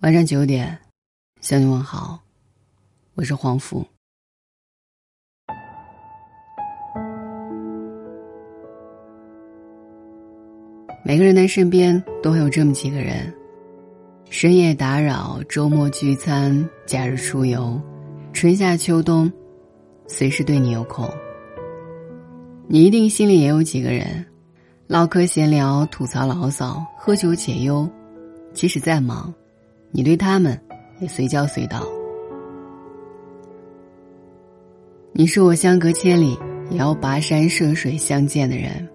晚上九点，向你问好，我是黄福。每个人的身边都会有这么几个人，深夜打扰、周末聚餐、假日出游、春夏秋冬，随时对你有空。你一定心里也有几个人，唠嗑闲聊、吐槽牢骚、喝酒解忧，即使再忙。你对他们也随叫随到，你是我相隔千里也要跋山涉水相见的人。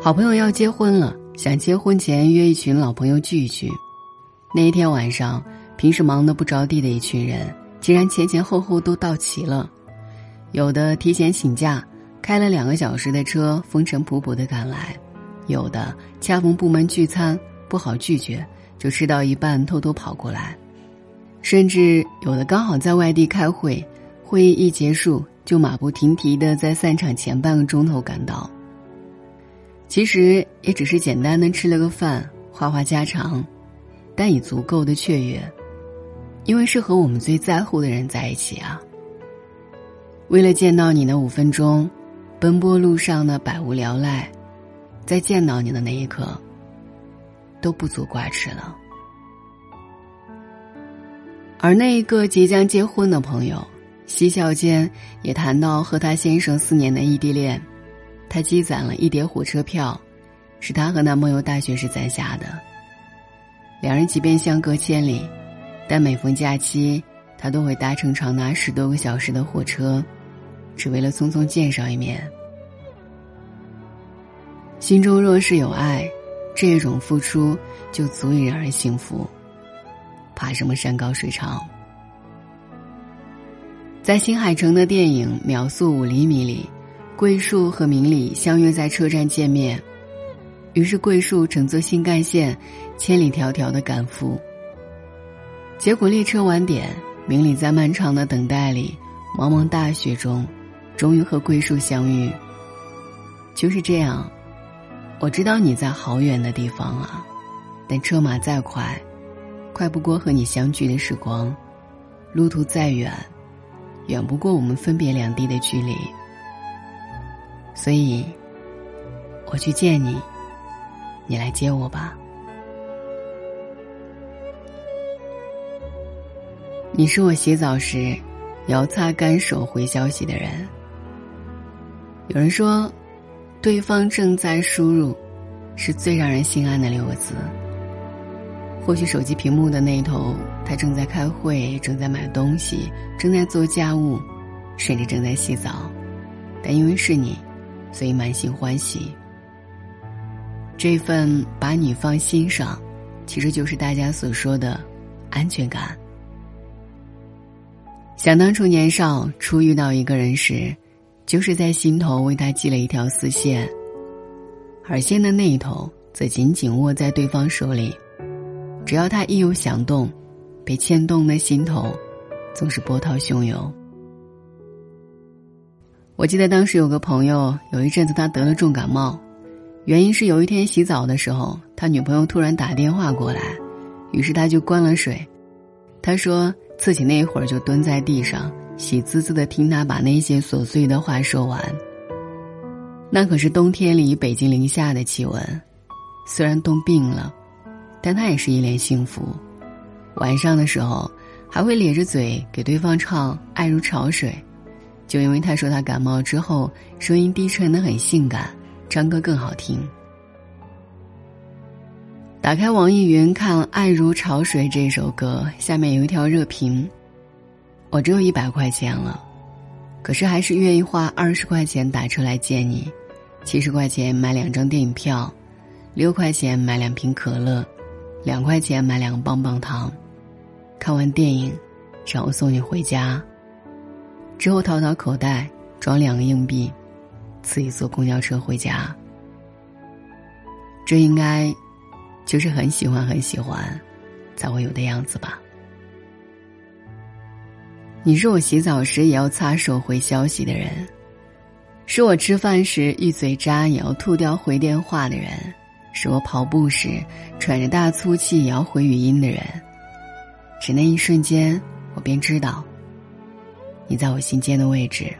好朋友要结婚了，想结婚前约一群老朋友聚一聚。那一天晚上，平时忙得不着地的一群人，竟然前前后后都到齐了。有的提前请假，开了两个小时的车，风尘仆仆的赶来；有的恰逢部门聚餐，不好拒绝。就吃到一半偷偷跑过来，甚至有的刚好在外地开会，会议一结束就马不停蹄的在散场前半个钟头赶到。其实也只是简单的吃了个饭，话话家常，但已足够的雀跃，因为是和我们最在乎的人在一起啊。为了见到你的五分钟，奔波路上的百无聊赖，在见到你的那一刻。都不足挂齿了。而那一个即将结婚的朋友，嬉笑间也谈到和他先生四年的异地恋，他积攒了一叠火车票，是他和男朋友大学时攒下的。两人即便相隔千里，但每逢假期，他都会搭乘长达十多个小时的火车，只为了匆匆见上一面。心中若是有爱。这种付出就足以让人幸福，怕什么山高水长？在新海诚的电影《秒速五厘米》里，桂树和明里相约在车站见面，于是桂树乘坐新干线千里迢迢的赶赴。结果列车晚点，明里在漫长的等待里，茫茫大雪中，终于和桂树相遇。就是这样。我知道你在好远的地方啊，但车马再快，快不过和你相聚的时光；路途再远，远不过我们分别两地的距离。所以，我去见你，你来接我吧。你是我洗澡时要擦干手回消息的人。有人说。对方正在输入，是最让人心安的六个字。或许手机屏幕的那一头，他正在开会，正在买东西，正在做家务，甚至正在洗澡，但因为是你，所以满心欢喜。这份把你放心上，其实就是大家所说的安全感。想当初年少初遇到一个人时。就是在心头为他系了一条丝线，而线的那一头则紧紧握在对方手里。只要他一有响动，被牵动的心头总是波涛汹涌。我记得当时有个朋友，有一阵子他得了重感冒，原因是有一天洗澡的时候，他女朋友突然打电话过来，于是他就关了水。他说自己那会儿就蹲在地上。喜滋滋的听他把那些琐碎的话说完。那可是冬天里北京零下的气温，虽然冻病了，但他也是一脸幸福。晚上的时候，还会咧着嘴给对方唱《爱如潮水》，就因为他说他感冒之后声音低沉的很性感，唱歌更好听。打开网易云看《爱如潮水》这首歌，下面有一条热评。我只有一百块钱了，可是还是愿意花二十块钱打车来见你，七十块钱买两张电影票，六块钱买两瓶可乐，两块钱买两个棒棒糖，看完电影，让我送你回家。之后掏掏口袋装两个硬币，自己坐公交车回家。这应该，就是很喜欢很喜欢，才会有的样子吧。你是我洗澡时也要擦手回消息的人，是我吃饭时一嘴渣也要吐掉回电话的人，是我跑步时喘着大粗气也要回语音的人。只那一瞬间，我便知道你在我心间的位置。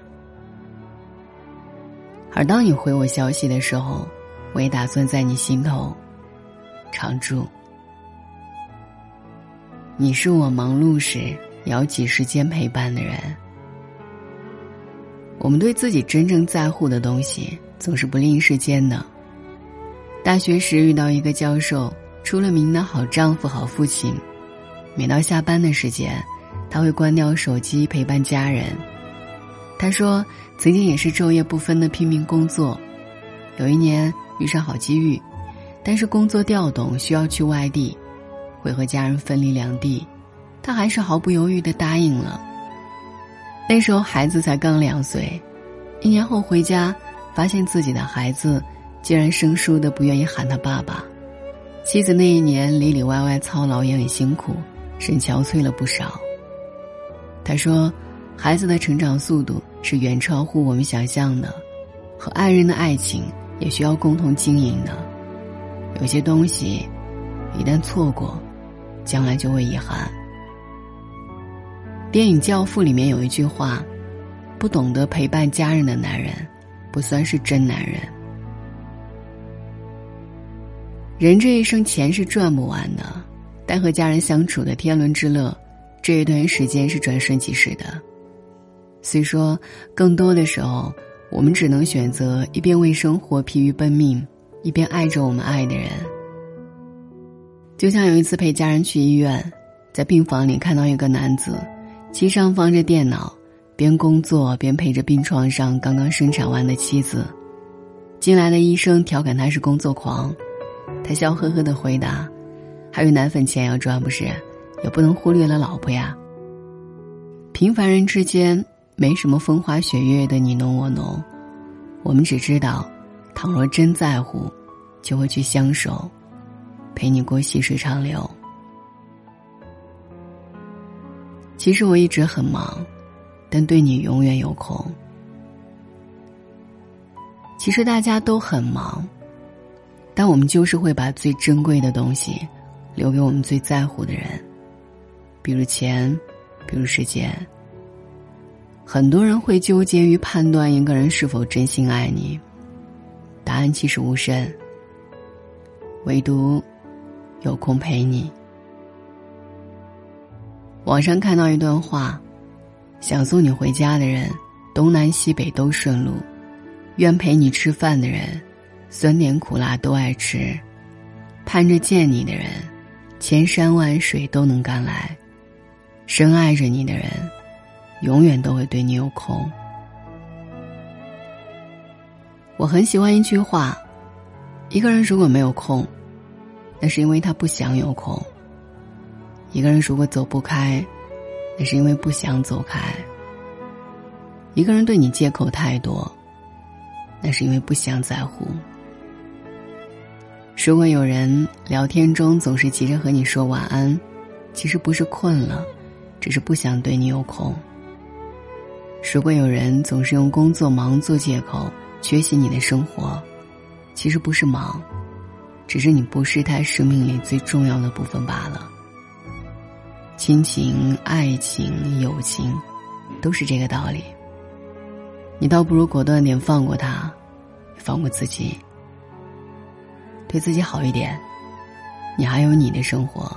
而当你回我消息的时候，我也打算在你心头常驻。你是我忙碌时要挤时间陪伴的人。我们对自己真正在乎的东西，总是不吝时间的。大学时遇到一个教授，出了名的好丈夫、好父亲。每到下班的时间，他会关掉手机陪伴家人。他说，曾经也是昼夜不分的拼命工作。有一年遇上好机遇，但是工作调动需要去外地。会和家人分离两地，他还是毫不犹豫的答应了。那时候孩子才刚两岁，一年后回家，发现自己的孩子竟然生疏的不愿意喊他爸爸。妻子那一年里里外外操劳也很辛苦，神憔悴了不少。他说，孩子的成长速度是远超乎我们想象的，和爱人的爱情也需要共同经营的。有些东西，一旦错过。将来就会遗憾。电影《教父》里面有一句话：“不懂得陪伴家人的男人，不算是真男人。”人这一生钱是赚不完的，但和家人相处的天伦之乐，这一段时间是转瞬即逝的。虽说更多的时候，我们只能选择一边为生活疲于奔命，一边爱着我们爱的人。就像有一次陪家人去医院，在病房里看到一个男子，机上放着电脑，边工作边陪着病床上刚刚生产完的妻子。进来的医生调侃他是工作狂，他笑呵呵的回答：“还有奶粉钱要赚不是？也不能忽略了老婆呀。”平凡人之间没什么风花雪月的你侬我侬，我们只知道，倘若真在乎，就会去相守。陪你过细水长流。其实我一直很忙，但对你永远有空。其实大家都很忙，但我们就是会把最珍贵的东西留给我们最在乎的人，比如钱，比如时间。很多人会纠结于判断一个人是否真心爱你，答案其实无甚，唯独。有空陪你。网上看到一段话：想送你回家的人，东南西北都顺路；愿陪你吃饭的人，酸甜苦辣都爱吃；盼着见你的人，千山万水都能赶来；深爱着你的人，永远都会对你有空。我很喜欢一句话：一个人如果没有空。那是因为他不想有空。一个人如果走不开，那是因为不想走开。一个人对你借口太多，那是因为不想在乎。如果有人聊天中总是急着和你说晚安，其实不是困了，只是不想对你有空。如果有人总是用工作忙做借口缺席你的生活，其实不是忙。只是你不是他生命里最重要的部分罢了。亲情、爱情、友情，都是这个道理。你倒不如果断点放过他，放过自己，对自己好一点。你还有你的生活，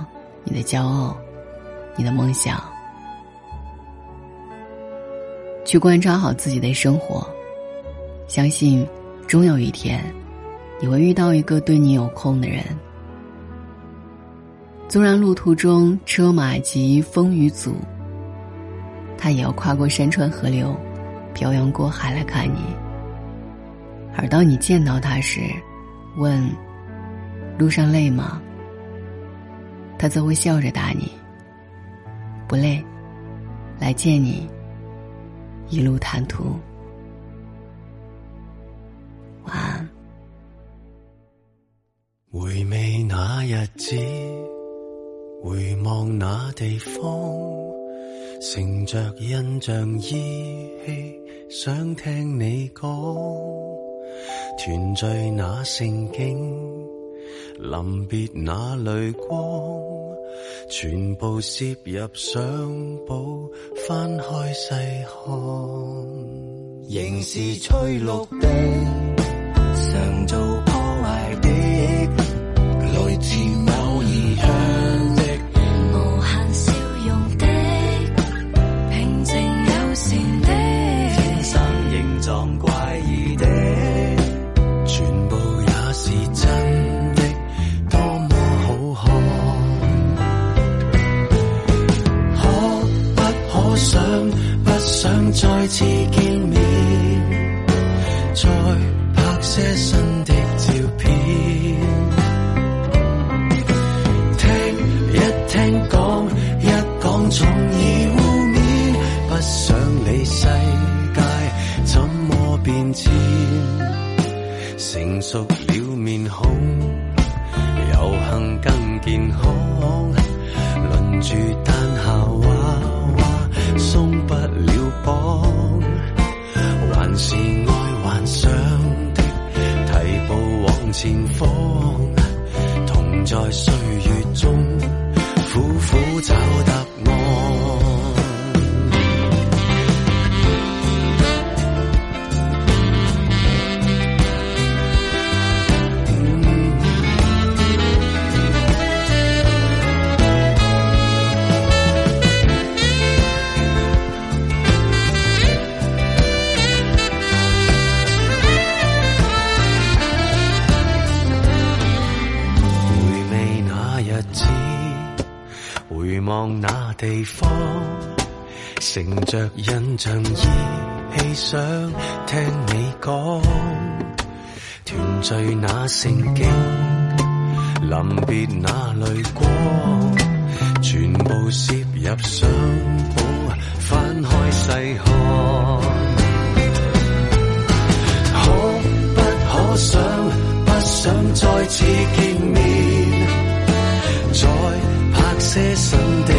你的骄傲，你的梦想。去观察好自己的生活，相信终有一天。你会遇到一个对你有空的人。纵然路途中车马急风雨阻，他也要跨过山川河流，漂洋过海来看你。而当你见到他时，问：“路上累吗？”他则会笑着答你：“不累，来见你，一路坦途。”晚安。回味那日子，回望那地方，乘着印象依稀，想听你讲，团聚那盛景，临别那泪光，全部摄入相簿，翻开细看，仍是翠绿的，常做次见面，再拍些新的照片。听一聽講，一講從而污蔑，不想理世界怎麼變遷，成熟了面孔，有幸更健康，輪住彈下娃娃，鬆不了綁，還是爱幻想的提步往前方。同在岁月中苦苦找答案。乘着印象依稀想听你讲，团聚那盛景，临别那泪光，全部摄入相簿，翻开细看。可不可想，不想再次见面，再拍些新的